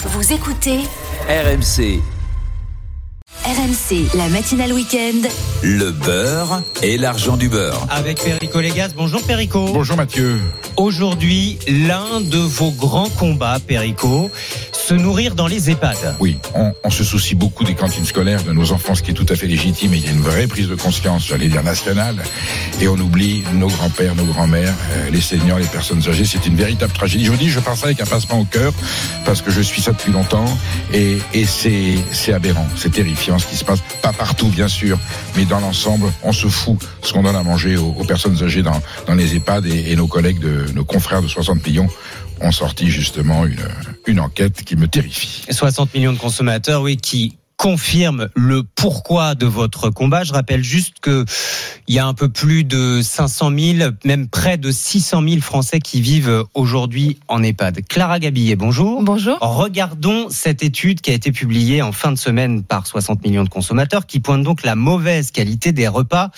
Vous écoutez RMC, RMC, la matinale week-end. le beurre et l'argent du beurre. Avec Perico Légas. Bonjour Perico. Bonjour Mathieu. Aujourd'hui, l'un de vos grands combats, Perico, se nourrir dans les EHPAD. Oui, on, on se soucie beaucoup des cantines scolaires de nos enfants, ce qui est tout à fait légitime. Et il y a une vraie prise de conscience, j'allais dire nationale. Et on oublie nos grands-pères, nos grands-mères, euh, les seniors, les personnes âgées. C'est une véritable tragédie. Je vous dis, je parle ça avec un passement au cœur parce que je suis ça depuis longtemps. Et, et c'est, aberrant, c'est terrifiant ce qui se passe. Pas partout, bien sûr, mais dans l'ensemble, on se fout ce qu'on donne à manger aux, aux personnes âgées dans, dans les EHPAD. Et, et nos collègues, de, nos confrères de 60 millions ont sorti justement une, une enquête qui me terrifie. 60 millions de consommateurs, oui, qui confirment le pourquoi de votre combat. Je rappelle juste que il y a un peu plus de 500 000, même près de 600 000 Français qui vivent aujourd'hui en EHPAD. Clara Gabillet, bonjour. Bonjour. Regardons cette étude qui a été publiée en fin de semaine par 60 millions de consommateurs qui pointe donc la mauvaise qualité des repas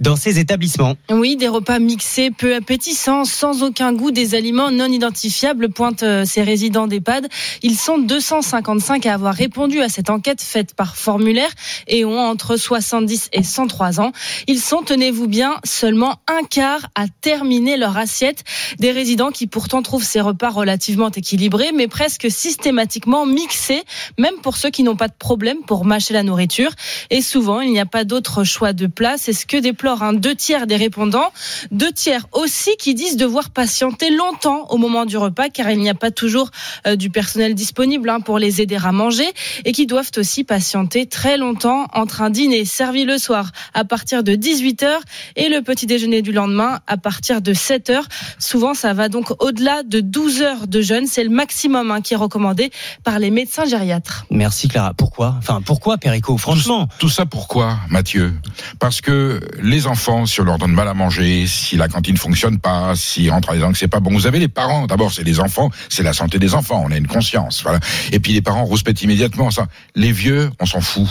dans ces établissements. Oui, des repas mixés, peu appétissants, sans aucun goût, des aliments non identifiables, pointent euh, ces résidents d'EHPAD. Ils sont 255 à avoir répondu à cette enquête faite par formulaire et ont entre 70 et 103 ans. Ils sont, tenez-vous bien, seulement un quart à terminer leur assiette. Des résidents qui pourtant trouvent ces repas relativement équilibrés, mais presque systématiquement mixés, même pour ceux qui n'ont pas de problème pour mâcher la nourriture. Et souvent, il n'y a pas d'autre choix de plat. C'est ce que déplorent un deux tiers des répondants? Deux tiers aussi qui disent devoir patienter longtemps au moment du repas, car il n'y a pas toujours euh, du personnel disponible hein, pour les aider à manger, et qui doivent aussi patienter très longtemps entre un dîner servi le soir à partir de 18h et le petit déjeuner du lendemain à partir de 7h. Souvent, ça va donc au-delà de 12 heures de jeûne. C'est le maximum hein, qui est recommandé par les médecins gériatres. Merci Clara. Pourquoi? Enfin, pourquoi Perico? Franchement. Tout ça pourquoi, Mathieu? Parce que les enfants, si on leur donne mal à manger, si la cantine fonctionne pas, s'ils rentrent en disant que c'est pas bon, vous avez les parents. D'abord, c'est les enfants, c'est la santé des enfants. On a une conscience, voilà. Et puis les parents rouspètent immédiatement. Ça, les vieux, on s'en fout.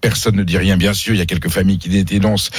Personne ne dit rien. Bien sûr, il y a quelques familles qui dénoncent.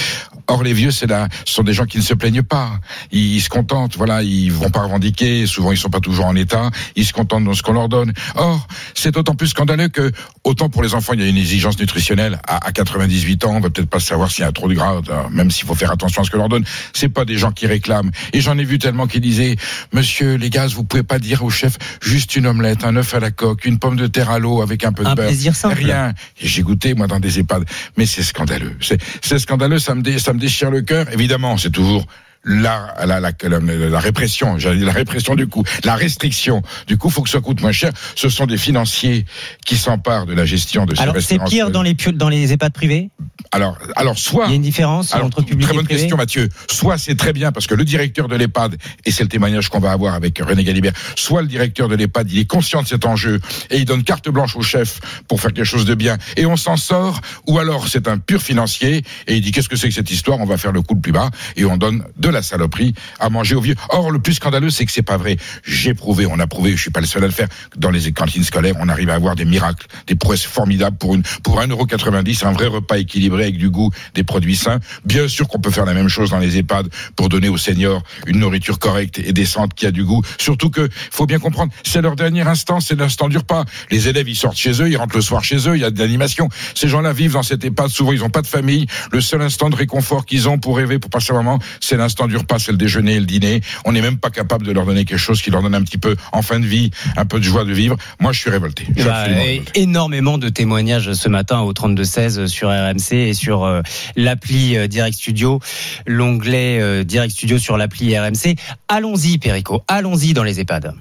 Or, les vieux, c'est là, ce sont des gens qui ne se plaignent pas. Ils, ils se contentent. Voilà, ils vont pas revendiquer. Souvent, ils sont pas toujours en état. Ils se contentent de ce qu'on leur donne. Or, c'est d'autant plus scandaleux que autant pour les enfants, il y a une exigence nutritionnelle. À, à 98 ans, on va peut-être pas savoir s'il y a trop de gras, euh, même s'il faut faire attention à ce que leur donne. C'est pas des gens qui réclament. Et j'en ai vu tellement qui disaient, Monsieur les gars, vous pouvez pas dire au chef juste une omelette, un œuf à la coque, une pomme de terre à l'eau avec un peu de Un beurre. plaisir simple. Rien. J'ai goûté moi dans des EHPAD, mais c'est scandaleux. C'est c'est scandaleux. Ça me dé- ça me déchire le cœur. Évidemment, c'est toujours. La, la, la, la, la répression, j'allais dire la répression du coût, la restriction du coût, faut que ça coûte moins cher. Ce sont des financiers qui s'emparent de la gestion de ces Alors, c'est pire dans les, dans les EHPAD privés? Alors, alors soit Il y a une différence alors, entre public très et bonne privé? question, Mathieu. Soit c'est très bien parce que le directeur de l'EHPAD, et c'est le témoignage qu'on va avoir avec René Galibert, soit le directeur de l'EHPAD, il est conscient de cet enjeu et il donne carte blanche au chef pour faire quelque chose de bien et on s'en sort, ou alors c'est un pur financier et il dit qu'est-ce que c'est que cette histoire, on va faire le coup le plus bas et on donne de la saloperie à manger aux vieux. Or, le plus scandaleux, c'est que c'est pas vrai. J'ai prouvé, on a prouvé, je suis pas le seul à le faire, dans les cantines scolaires, on arrive à avoir des miracles, des prouesses formidables pour une, pour 1,90€, un vrai repas équilibré avec du goût, des produits sains. Bien sûr qu'on peut faire la même chose dans les EHPAD pour donner aux seniors une nourriture correcte et décente qui a du goût. Surtout que, faut bien comprendre, c'est leur dernier instant, c'est l'instant du repas. Les élèves, ils sortent chez eux, ils rentrent le soir chez eux, il y a de l'animation. Ces gens-là vivent dans cette EHPAD, souvent ils ont pas de famille. Le seul instant de réconfort qu'ils ont pour rêver, pour passer un moment, c'est l'instant du repas, c'est le déjeuner et le dîner. On n'est même pas capable de leur donner quelque chose qui leur donne un petit peu, en fin de vie, un peu de joie de vivre. Moi, je suis révolté. Je suis Bah, révolté. énormément de témoignages ce matin au 32-16 sur RMC et sur euh, l'appli euh, Direct Studio, l'onglet euh, Direct Studio sur l'appli RMC. Allons-y, Perico, allons-y dans les EHPAD.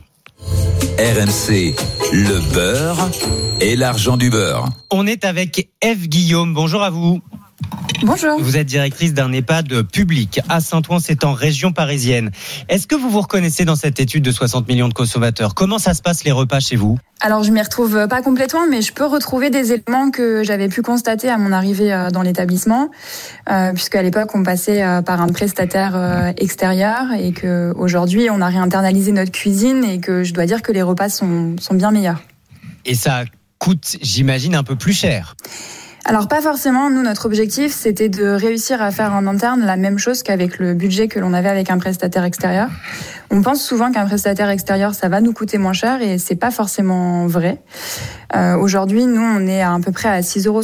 RMC, le beurre et l'argent du beurre. On est avec Eve Guillaume. Bonjour à vous. Bonjour. Vous êtes directrice d'un EHPAD public à Saint-Ouen, c'est en région parisienne. Est-ce que vous vous reconnaissez dans cette étude de 60 millions de consommateurs? Comment ça se passe les repas chez vous? Alors je m'y retrouve pas complètement, mais je peux retrouver des éléments que j'avais pu constater à mon arrivée euh, dans l'établissement, euh, puisqu'à l'époque on passait euh, par un prestataire extérieur et que aujourd'hui on a réinternalisé notre cuisine et que je dois dire que les repas sont, sont bien meilleurs. Et ça coûte, j'imagine, un peu plus cher. Alors pas forcément. Nous, notre objectif, c'était de réussir à faire en interne la même chose qu'avec le budget que l'on avait avec un prestataire extérieur. On pense souvent qu'un prestataire extérieur, ça va nous coûter moins cher et c'est pas forcément vrai. Euh, Aujourd'hui, nous, on est à, peu près à 6,70 euros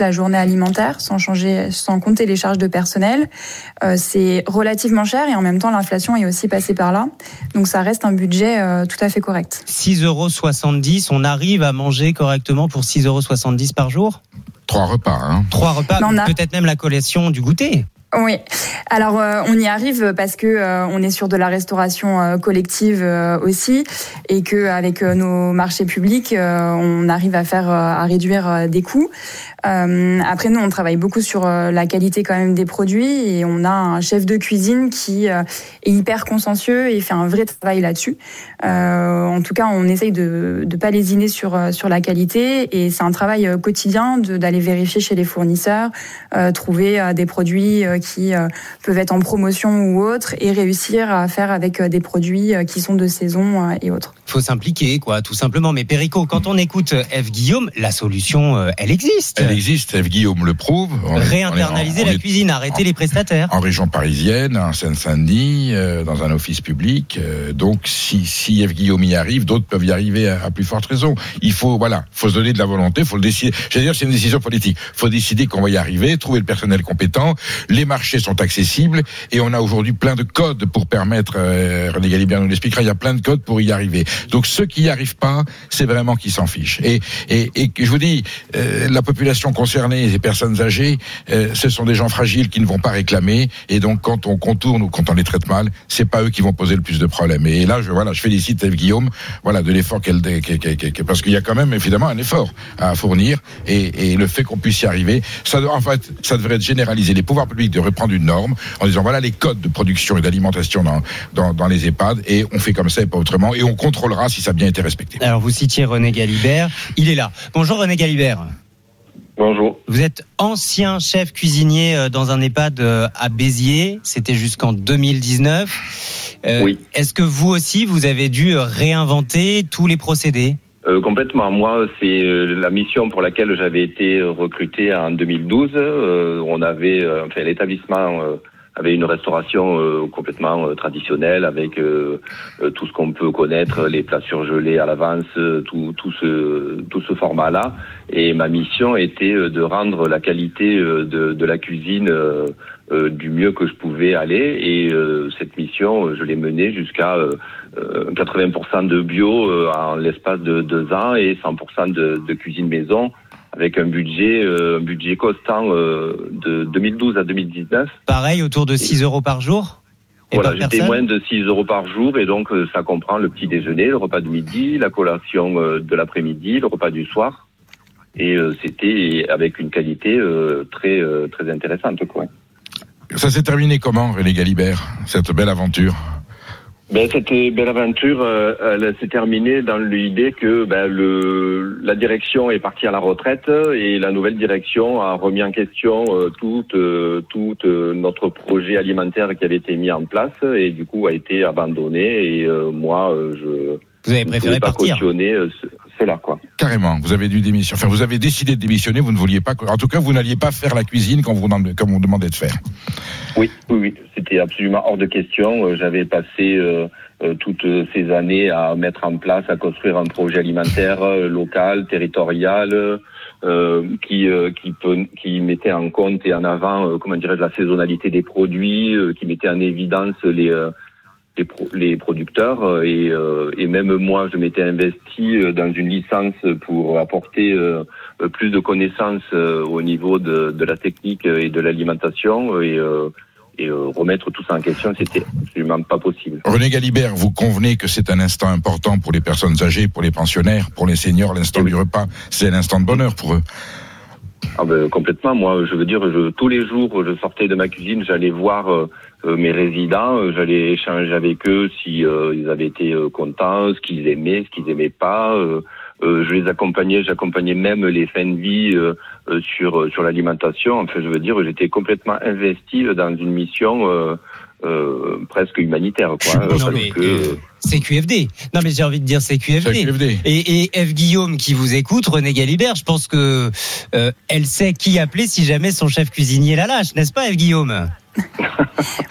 la journée alimentaire, sans changer, sans compter les charges de personnel. Euh, c'est relativement cher et en même temps, l'inflation est aussi passée par là. Donc, ça reste un budget euh, tout à fait correct. 6,70 euros, on arrive à manger correctement pour 6,70 euros par jour? Trois repas. Hein. Trois repas, a- peut-être même la collation du goûter. Oui. Alors euh, on y arrive parce que euh, on est sur de la restauration euh, collective euh, aussi et que avec euh, nos marchés publics, euh, on arrive à faire à réduire des coûts. Après nous, on travaille beaucoup sur la qualité quand même des produits et on a un chef de cuisine qui est hyper consciencieux et fait un vrai travail là-dessus. En tout cas, on essaye de de pas lésiner sur sur la qualité et c'est un travail quotidien d'aller vérifier chez les fournisseurs, trouver des produits qui euh, peuvent être en promotion ou autres et réussir à faire avec euh, des produits euh, qui sont de saison euh, et autres. faut s'impliquer, quoi, tout simplement. Mais Perico, quand on écoute Eve Guillaume, la solution, euh, elle existe. Elle existe, Eve Guillaume le prouve. On Réinternaliser on est- on la est cuisine, arrêter les prestataires. en région parisienne, en Seine-Saint-Denis, euh, dans un office public. Euh, donc, si, si Eve Guillaume y arrive, d'autres peuvent y arriver à, à plus forte raison. Il faut, voilà, faut se donner de la volonté, faut le décider. J'allais dire, c'est une décision politique. Faut décider qu'on va y arriver, trouver le personnel compétent. Les marchés sont accessibles et on a aujourd'hui plein de codes pour permettre. Euh, René Galibert nous l'expliquera. Il y a plein de codes pour y arriver. Donc, ceux qui y arrivent pas, c'est vraiment qui s'en fichent. Et, et, et je vous dis, euh, la population concernée, les personnes âgées, euh, ce sont des gens fragiles qui ne vont pas réclamer. Et donc, quand on contourne ou quand on les traite mal, c'est pas eux qui vont poser le plus de problèmes. Et là, je, voilà, je félicite Guillaume, voilà, de l'effort qu'elle, qu'elle- parce qu'il y a quand même évidemment un effort à fournir. Et, le fait qu'on puisse y arriver, ça, ça devrait être généralisé. Les pouvoirs publics devraient prendre une norme en disant voilà les codes de production et d'alimentation dans, dans, dans les EHPAD et on fait comme ça et pas autrement. Et on contrôlera si ça a bien été respecté. Alors, vous citiez René Galibert. Il est là. Bonjour René Galibert. Bonjour. Vous êtes ancien chef cuisinier euh, dans un EHPAD euh, à Béziers. C'était jusqu'en 2019. Euh, Oui. Est-ce que vous aussi, vous avez dû réinventer tous les procédés? Euh, complètement. Moi, c'est euh, la mission pour laquelle j'avais été recruté en 2012. Euh, on avait, euh, enfin, l'établissement euh, avait une restauration euh, complètement traditionnelle avec tout ce qu'on peut connaître, les plats surgelés à l'avance, tout, tout ce tout ce format-là. Et ma mission était de rendre la qualité de la cuisine euh, euh, du mieux que je pouvais aller. Et euh, cette mission, euh, je l'ai menée jusqu'à euh, euh, 80% de bio euh, en l'espace de deux ans et 100% de, de cuisine maison avec un budget, euh, un budget constant euh, de 2012 à 2019. Pareil, autour de 6 euros par jour? Et Voilà, j'étais moins de 6 euros par jour et donc euh, ça comprend le petit déjeuner, le repas de midi, la collation euh, de l'après-midi, le repas du soir. Et euh, c'était avec une qualité euh, très euh, très intéressante quoi. Ça s'est terminé comment, René Galibert, cette belle aventure? Ben, cette belle aventure, euh, elle s'est terminée dans l'idée que ben, le, la direction est partie à la retraite et la nouvelle direction a remis en question euh, tout, euh, tout euh, notre projet alimentaire qui avait été mis en place et du coup a été abandonné et euh, moi euh, je Vous avez préféré pas partir cautionner euh, ce- cela quoi. Carrément, vous avez dû démissionner. Enfin, vous avez décidé de démissionner. Vous ne vouliez pas. En tout cas, vous n'alliez pas faire la cuisine quand vous comme on demandait de faire. Oui, oui, c'était absolument hors de question. Euh, J'avais passé euh, euh, toutes ces années à mettre en place, à construire un projet alimentaire local, territorial, qui qui, mettait en compte et en avant, comment dirais-je, la saisonnalité des produits, qui mettait en évidence les les, pro- les producteurs euh, et, euh, et même moi je m'étais investi euh, dans une licence pour apporter euh, plus de connaissances euh, au niveau de, de la technique et de l'alimentation et, euh, et euh, remettre tout ça en question c'était absolument pas possible. René Galibert, vous convenez que c'est un instant important pour les personnes âgées, pour les pensionnaires, pour les seniors, l'instant Oui. du repas, c'est un instant de bonheur pour eux. Ah ben, complètement. Moi, je veux dire, je, tous les jours, je sortais de ma cuisine, j'allais voir mes résidents, euh, j'allais échanger avec eux si euh, ils avaient été euh, contents, ce qu'ils aimaient, ce qu'ils aimaient pas. euh, euh, je les accompagnais, j'accompagnais même les fins de vie euh, euh, sur sur l'alimentation. Enfin, je veux dire, j'étais complètement investi dans une mission euh, euh, presque humanitaire, quoi. Non, parce mais, que- euh, c'est QFD. Non, mais j'ai envie de dire c'est C'est QFD. Et, et Eve Guillaume qui vous écoute, René Galibert, je pense que euh, elle sait qui appeler si jamais son chef cuisinier la lâche, n'est-ce pas, Eve Guillaume?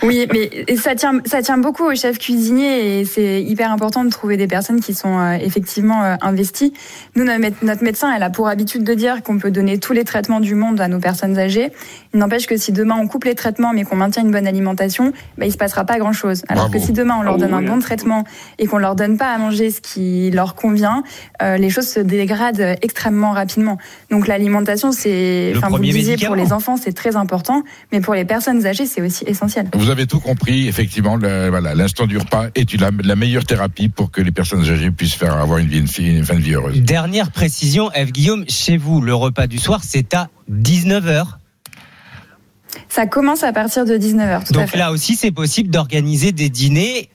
Oui, mais ça tient, ça tient beaucoup au chef cuisinier et c'est hyper important de trouver des personnes qui sont euh, effectivement euh, investies. Nous, notre, mé- notre médecin, elle a pour habitude de dire qu'on peut donner tous les traitements du monde à nos personnes âgées. Il n'empêche que si demain on coupe les traitements mais qu'on maintient une bonne alimentation, bah, il se passera pas grand-chose. Alors Bravo. que si demain on leur Ah donne un oui. bon traitement et qu'on leur donne pas à manger ce qui leur convient, euh, les choses se dégradent extrêmement rapidement. Donc l'alimentation, c'est, enfin vous le disiez, pour les enfants, c'est très important, mais pour les personnes âgées, c'est aussi essentiel. Vous avez tout compris, effectivement, le- voilà, l'instant du repas est la, la meilleure thérapie pour que les personnes âgées puissent faire avoir une, vie, une, une fin de vie heureuse. Dernière précision, Eve Guillaume, chez vous, le repas du soir, c'est à 19h. Ça commence à partir de 19h, tout à Donc fait. là aussi, c'est possible d'organiser des dîners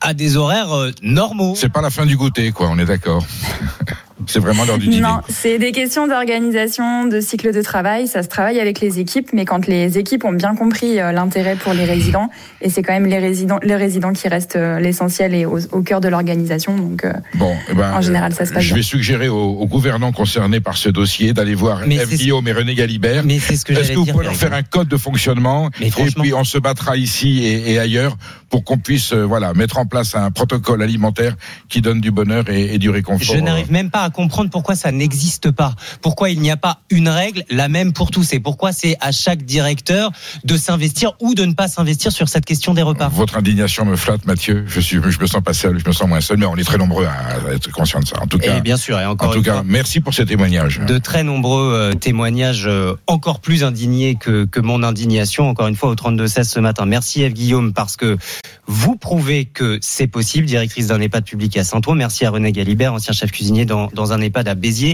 à des horaires euh, normaux. C'est pas la fin du goûter, quoi, on est d'accord. C'est vraiment l'heure du dîner. Non, c'est des questions d'organisation, de cycle de travail. Ça se travaille avec les équipes, mais quand les équipes ont bien compris euh, l'intérêt pour les résidents, et c'est quand même les résidents, les résidents qui restent euh, l'essentiel et au, au cœur de l'organisation. Donc, euh, Bon, eh ben, En général, ça se passe Je bien. vais suggérer aux, aux gouvernants concernés par ce dossier d'aller voir Guillaume et René Galibert. Mais c'est ce que Est-ce j'allais que vous dire. pouvez leur faire un code de fonctionnement Mais et puis on se battra ici et, et ailleurs pour qu'on puisse euh, voilà mettre en place un protocole alimentaire qui donne du bonheur et, et du réconfort. Je n'arrive même pas à comprendre pourquoi ça n'existe pas. Pourquoi il n'y a pas une règle la même pour tous et pourquoi c'est à chaque directeur de s'investir ou de ne pas s'investir sur cette question des repas. Votre indignation me flatte, Mathieu. Je suis, je me sens pas seul, je me sens moins seul, mais on est très nombreux à, être conscients de ça. En tout cas, Et bien sûr, et en encore tout une cas, fois, merci pour ce témoignage. de très nombreux euh, témoignages euh, encore plus indignés que, que mon indignation, encore une fois, au 32-16 ce matin. Merci Eve Guillaume, parce que vous prouvez que c'est possible, directrice d'un EHPAD public à Saint-Ouen. Merci à René Galibert, ancien chef cuisinier dans, dans un EHPAD à Béziers.